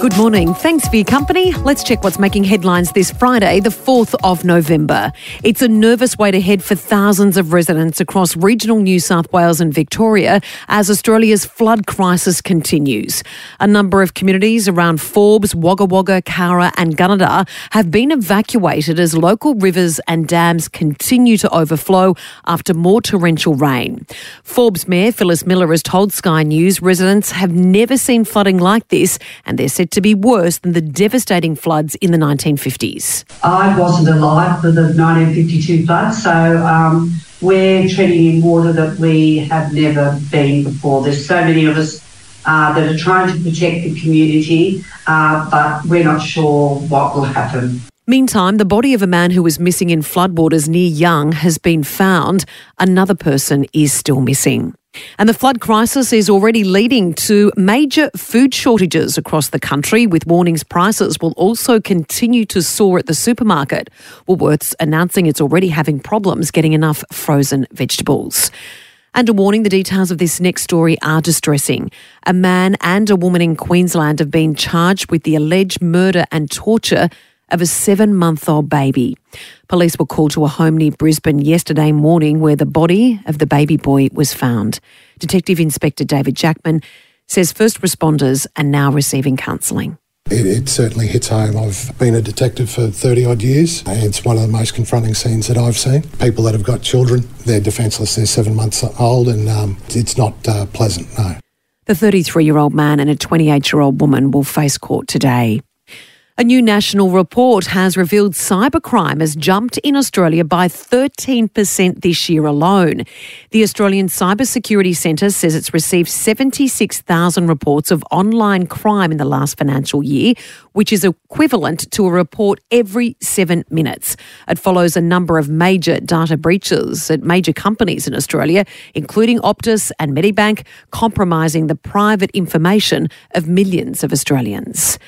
Good morning. Thanks for your company. Let's check what's making headlines this Friday, the 4th of November. It's a nervous wait ahead for thousands of residents across regional New South Wales and Victoria as Australia's flood crisis continues. A number of communities around Forbes, Wagga Wagga, Cowra, and Gunnedah have been evacuated as local rivers and dams continue to overflow after more torrential rain. Forbes Mayor Phyllis Miller has told Sky News residents have never seen flooding like this and they're to be worse than the devastating floods in the 1950s. I wasn't alive for the 1952 floods, so um, we're treading in water that we have never been before. There's so many of us uh, that are trying to protect the community, uh, but we're not sure what will happen. Meantime, the body of a man who was missing in floodwaters near Young has been found. Another person is still missing. And the flood crisis is already leading to major food shortages across the country, with warnings prices will also continue to soar at the supermarket. Woolworths announcing it's already having problems getting enough frozen vegetables. And a warning the details of this next story are distressing. A man and a woman in Queensland have been charged with the alleged murder and torture of a seven month old baby. Police were called to a home near Brisbane yesterday morning where the body of the baby boy was found. Detective Inspector David Jackman says first responders are now receiving counselling. It, it, certainly hits home. I've been a detective for 30 odd years. It's one of the most confronting scenes that I've seen. People that have got children, they're defenceless, they're seven months old, and um, it's not uh, pleasant, no. The 33 year old man and a 28 year old woman will face court today. A new national report has revealed cybercrime has jumped in Australia by 13% this year alone. The Australian Cybersecurity Centre says it's received 76,000 reports of online crime in the last financial year, which is equivalent to a report every seven minutes. It follows a number of major data breaches at major companies in Australia, including Optus and Medibank, compromising the private information of millions of Australians.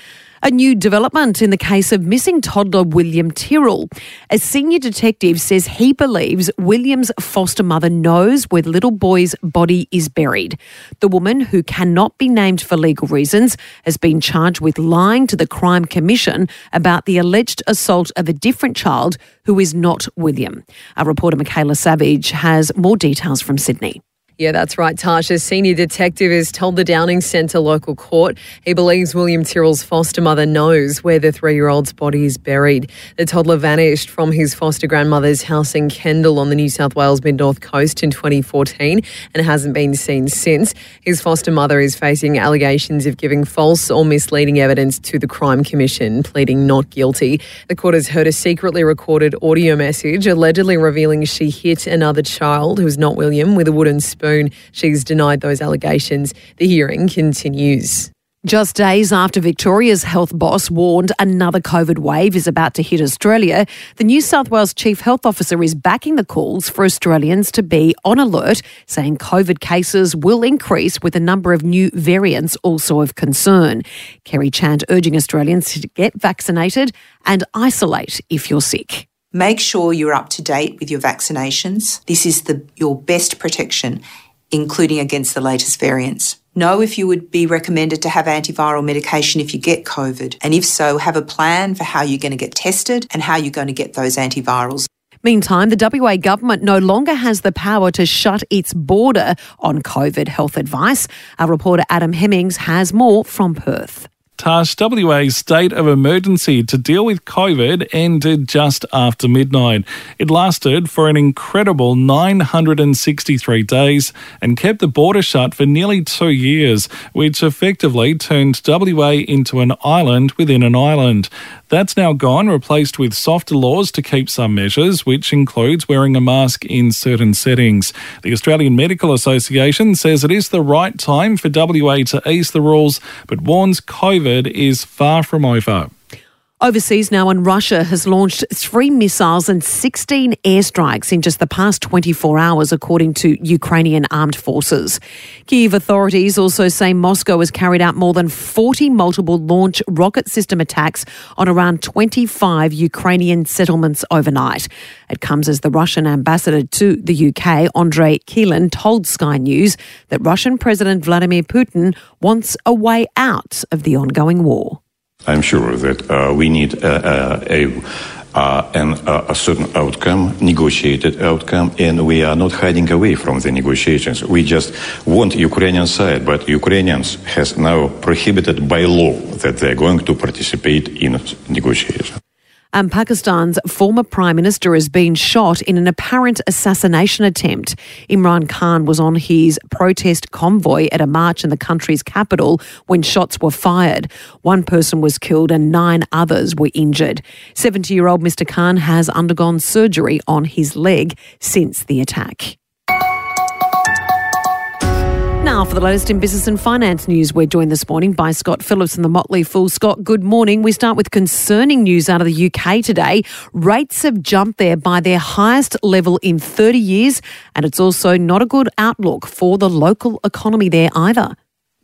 A new development in the case of missing toddler William Tyrrell. A senior detective says he believes William's foster mother knows where the little boy's body is buried. The woman, who cannot be named for legal reasons, has been charged with lying to the Crime Commission about the alleged assault of a different child who is not William. Our reporter Michaela Savage has more details from Sydney. Yeah, that's right, Tasha. Senior detective has told the Downing Centre local court he believes William Tyrrell's foster mother knows where the three year old's body is buried. The toddler vanished from his foster grandmother's house in Kendall on the New South Wales mid north coast in 2014 and hasn't been seen since. His foster mother is facing allegations of giving false or misleading evidence to the Crime Commission, pleading not guilty. The court has heard a secretly recorded audio message allegedly revealing she hit another child who was not William with a wooden spoon Spoon. She's denied those allegations. The hearing continues. Just days after Victoria's health boss warned another COVID wave is about to hit Australia, the New South Wales Chief Health Officer is backing the calls for Australians to be on alert, saying COVID cases will increase with a number of new variants also of concern. Kerry Chant urging Australians to get vaccinated and isolate if you're sick. Make sure you're up to date with your vaccinations. This is the, your best protection, including against the latest variants. Know if you would be recommended to have antiviral medication if you get COVID, and if so, have a plan for how you're going to get tested and how you're going to get those antivirals. Meantime, the WA government no longer has the power to shut its border on COVID health advice. Our reporter Adam Hemmings has more from Perth. Tash WA's state of emergency to deal with COVID ended just after midnight. It lasted for an incredible 963 days and kept the border shut for nearly two years, which effectively turned WA into an island within an island. That's now gone, replaced with softer laws to keep some measures, which includes wearing a mask in certain settings. The Australian Medical Association says it is the right time for WA to ease the rules, but warns COVID is far from over. Overseas now, and Russia has launched three missiles and 16 airstrikes in just the past 24 hours, according to Ukrainian armed forces. Kiev authorities also say Moscow has carried out more than 40 multiple launch rocket system attacks on around 25 Ukrainian settlements overnight. It comes as the Russian ambassador to the UK, Andrei Kelin, told Sky News that Russian President Vladimir Putin wants a way out of the ongoing war. I'm sure that uh, we need uh, uh, a, uh, an, uh, a certain outcome, negotiated outcome, and we are not hiding away from the negotiations. We just want Ukrainian side, but Ukrainians has now prohibited by law that they're going to participate in negotiations. And Pakistan's former Prime Minister has been shot in an apparent assassination attempt. Imran Khan was on his protest convoy at a march in the country's capital when shots were fired. One person was killed and nine others were injured. 70 year old Mr. Khan has undergone surgery on his leg since the attack. Now, for the latest in business and finance news, we're joined this morning by Scott Phillips and the Motley Fool. Scott, good morning. We start with concerning news out of the UK today. Rates have jumped there by their highest level in 30 years, and it's also not a good outlook for the local economy there either.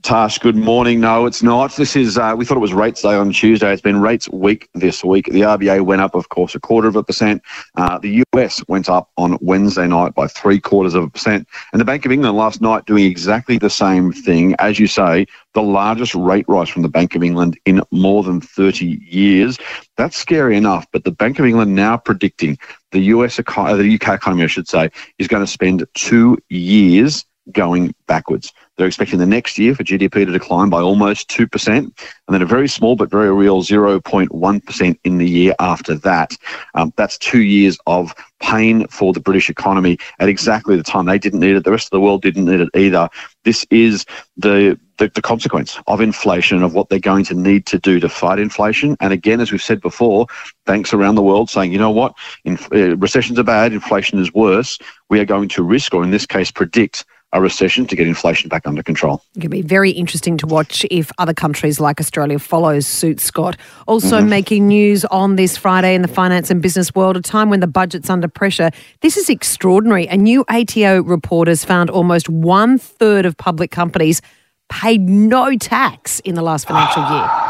Tash, good morning. No, it's not. This is, uh, we thought it was rates day on Tuesday. It's been rates week this week. The RBA went up, of course, a quarter of a percent. Uh, the US went up on Wednesday night by three quarters of a percent. And the Bank of England last night doing exactly the same thing. As you say, the largest rate rise from the Bank of England in more than 30 years. That's scary enough. But the Bank of England now predicting the US, economy, the UK economy, I should say, is going to spend two years going backwards. They're expecting the next year for GDP to decline by almost 2%, and then a very small but very real 0.1% in the year after that. Um, that's two years of pain for the British economy at exactly the time they didn't need it. The rest of the world didn't need it either. This is the the, the, consequence of inflation, of what they're going to need to do to fight inflation. And again, as we've said before, banks around the world saying, you know what, in, uh, recessions are bad, inflation is worse. We are going to risk, or in this case, predict a recession to get inflation back under control. It will be very interesting to watch if other countries like Australia follows suit, Scott. Also mm-hmm. making news on this Friday in the finance and business world, a time when the budget's under pressure. This is extraordinary. A new ATO report has found almost one third of public companies paid no tax in the last financial year.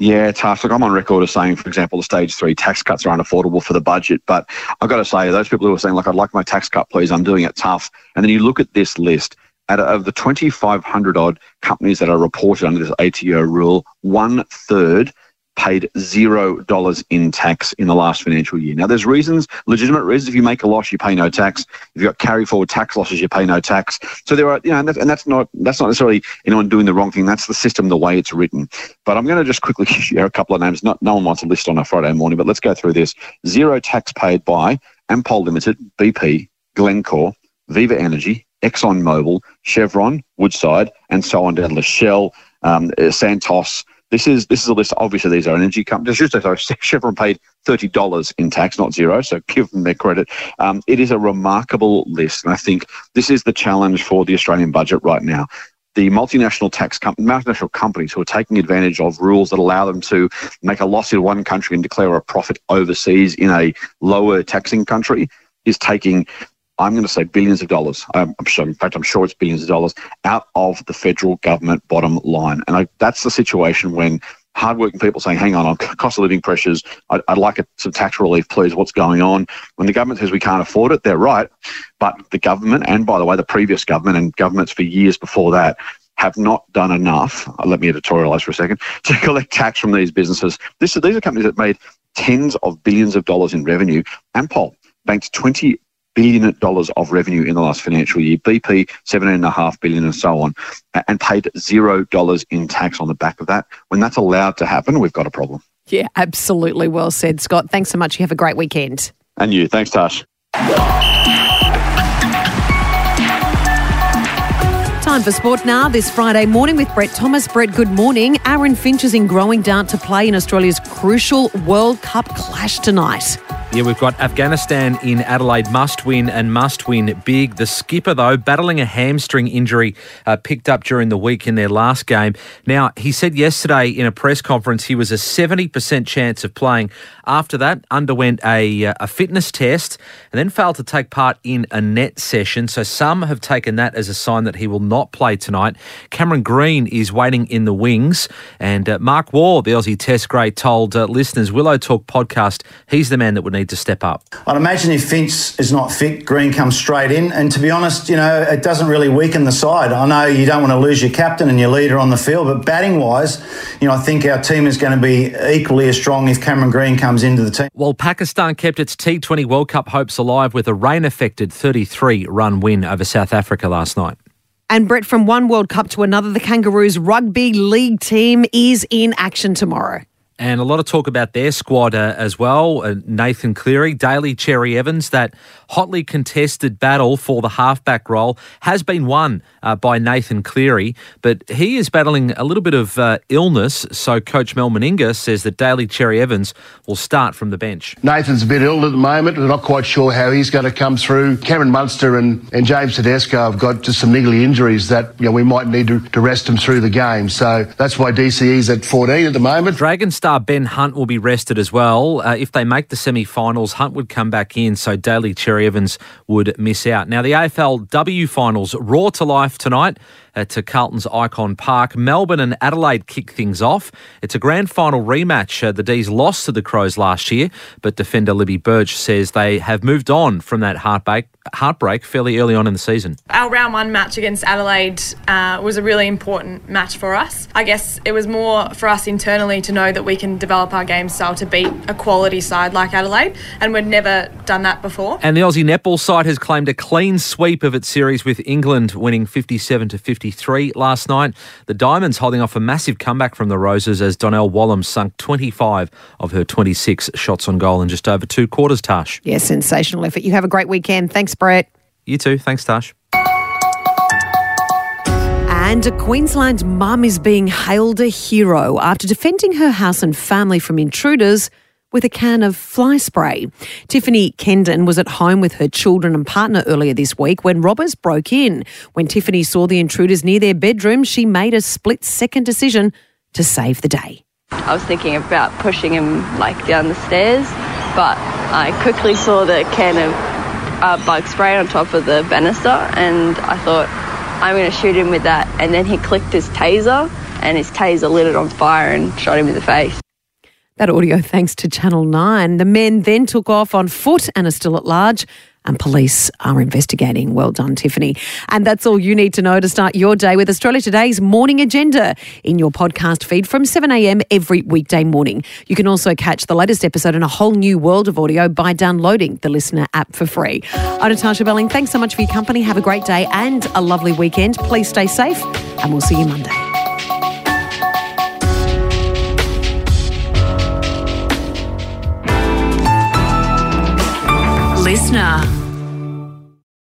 Yeah, tough. Look, I'm on record as saying, for example, the stage three tax cuts are unaffordable for the budget. But I've got to say, those people who are saying, like, I'd like my tax cut, please, I'm doing it tough. And then you look at this list, out of the 2,500 odd companies that are reported under this ATO rule, one third paid zero dollars in tax in the last financial year. Now, there's reasons, legitimate reasons. If you make a loss, you pay no tax. If you've got carry forward tax losses, you pay no tax. So there are, you know, and that's, and that's not that's not necessarily anyone doing the wrong thing. That's the system, the way it's written. But I'm going to just quickly share a couple of names. Not no one wants a list on a Friday morning, but let's go through this. Zero tax paid by Ampol Limited, BP, Glencore, Viva Energy, ExxonMobil, Chevron, Woodside, and so on down the Shell, um, Santos. This is this is a list. Obviously, these are energy companies. Just as Chevron paid thirty dollars in tax, not zero. So give them their credit. Um, it is a remarkable list, and I think this is the challenge for the Australian budget right now. The multinational tax com- multinational companies who are taking advantage of rules that allow them to make a loss in one country and declare a profit overseas in a lower taxing country is taking I'm going to say billions of dollars. I'm, sure, in fact, I'm sure it's billions of dollars out of the federal government bottom line. And I, that's the situation when hardworking people saying, hang on, on cost of living pressures, I'd, I'd like a, some tax relief, please. What's going on? When the government says we can't afford it, they're right. But the government, and by the way, the previous government and governments for years before that, have not done enough. Uh, let me editorialize for a second to collect tax from these businesses. This, these are companies that made tens of billions of dollars in revenue. Ampol banked 20 billion dollars of revenue in the last financial year. BP seventeen and a half billion and so on, and paid zero dollars in tax on the back of that. When that's allowed to happen, we've got a problem. Yeah, absolutely. Well said, Scott. Thanks so much. You have a great weekend. And you. Thanks, Tash. Time for sport now this Friday morning with Brett Thomas. Brett, good morning. Aaron Finch is in growing doubt to play in Australia's crucial World Cup clash tonight. Yeah, we've got Afghanistan in Adelaide, must win and must win big. The skipper, though, battling a hamstring injury, uh, picked up during the week in their last game. Now, he said yesterday in a press conference he was a 70% chance of playing. After that, underwent a, uh, a fitness test and then failed to take part in a net session. So some have taken that as a sign that he will not play tonight. Cameron Green is waiting in the wings. And uh, Mark Waugh, the Aussie Test great, told uh, listeners, Willow Talk podcast, he's the man that would need to step up. I'd imagine if Finch is not fit, Green comes straight in. And to be honest, you know, it doesn't really weaken the side. I know you don't want to lose your captain and your leader on the field, but batting wise, you know, I think our team is going to be equally as strong if Cameron Green comes into the team. While Pakistan kept its T20 World Cup hopes alive with a rain affected 33 run win over South Africa last night. And Brett, from one World Cup to another, the Kangaroos rugby league team is in action tomorrow. And a lot of talk about their squad uh, as well. Uh, Nathan Cleary, Daly Cherry Evans, that hotly contested battle for the halfback role has been won uh, by Nathan Cleary, but he is battling a little bit of uh, illness. So Coach Mal Meninga says that Daly Cherry Evans will start from the bench. Nathan's a bit ill at the moment. We're not quite sure how he's going to come through. Cameron Munster and, and James Tedesco have got just some niggly injuries that you know, we might need to, to rest them through the game. So that's why DCE's at 14 at the moment. Dragon star Ben Hunt will be rested as well. Uh, if they make the semi finals, Hunt would come back in, so Daly Cherry Evans would miss out. Now, the AFLW finals, roar to life tonight at Carlton's Icon Park. Melbourne and Adelaide kick things off. It's a grand final rematch. Uh, the D's lost to the Crows last year, but defender Libby Birch says they have moved on from that heartbreak, heartbreak fairly early on in the season. Our round one match against Adelaide uh, was a really important match for us. I guess it was more for us internally to know that we can develop our game style to beat a quality side like Adelaide, and we'd never done that before. And the Aussie netball side has claimed a clean sweep of its series with England winning 57 to 50. 53 last night. The Diamonds holding off a massive comeback from the Roses as Donnell Wallam sunk 25 of her 26 shots on goal in just over two quarters, Tash. Yeah, sensational effort. You have a great weekend. Thanks, Brett. You too. Thanks, Tash. And a Queensland mum is being hailed a hero after defending her house and family from intruders with a can of fly spray. Tiffany Kendon was at home with her children and partner earlier this week when robbers broke in. When Tiffany saw the intruders near their bedroom, she made a split second decision to save the day. I was thinking about pushing him like down the stairs, but I quickly saw the can of uh, bug spray on top of the banister, and I thought I'm going to shoot him with that. And then he clicked his taser, and his taser lit it on fire and shot him in the face. That audio thanks to Channel 9. The men then took off on foot and are still at large. And police are investigating. Well done, Tiffany. And that's all you need to know to start your day with Australia Today's morning agenda in your podcast feed from 7am every weekday morning. You can also catch the latest episode in a whole new world of audio by downloading the LiSTNR app for free. I'm Natasha Belling. Thanks so much for your company. Have a great day and a lovely weekend. Please stay safe, and we'll see you Monday. LiSTNR.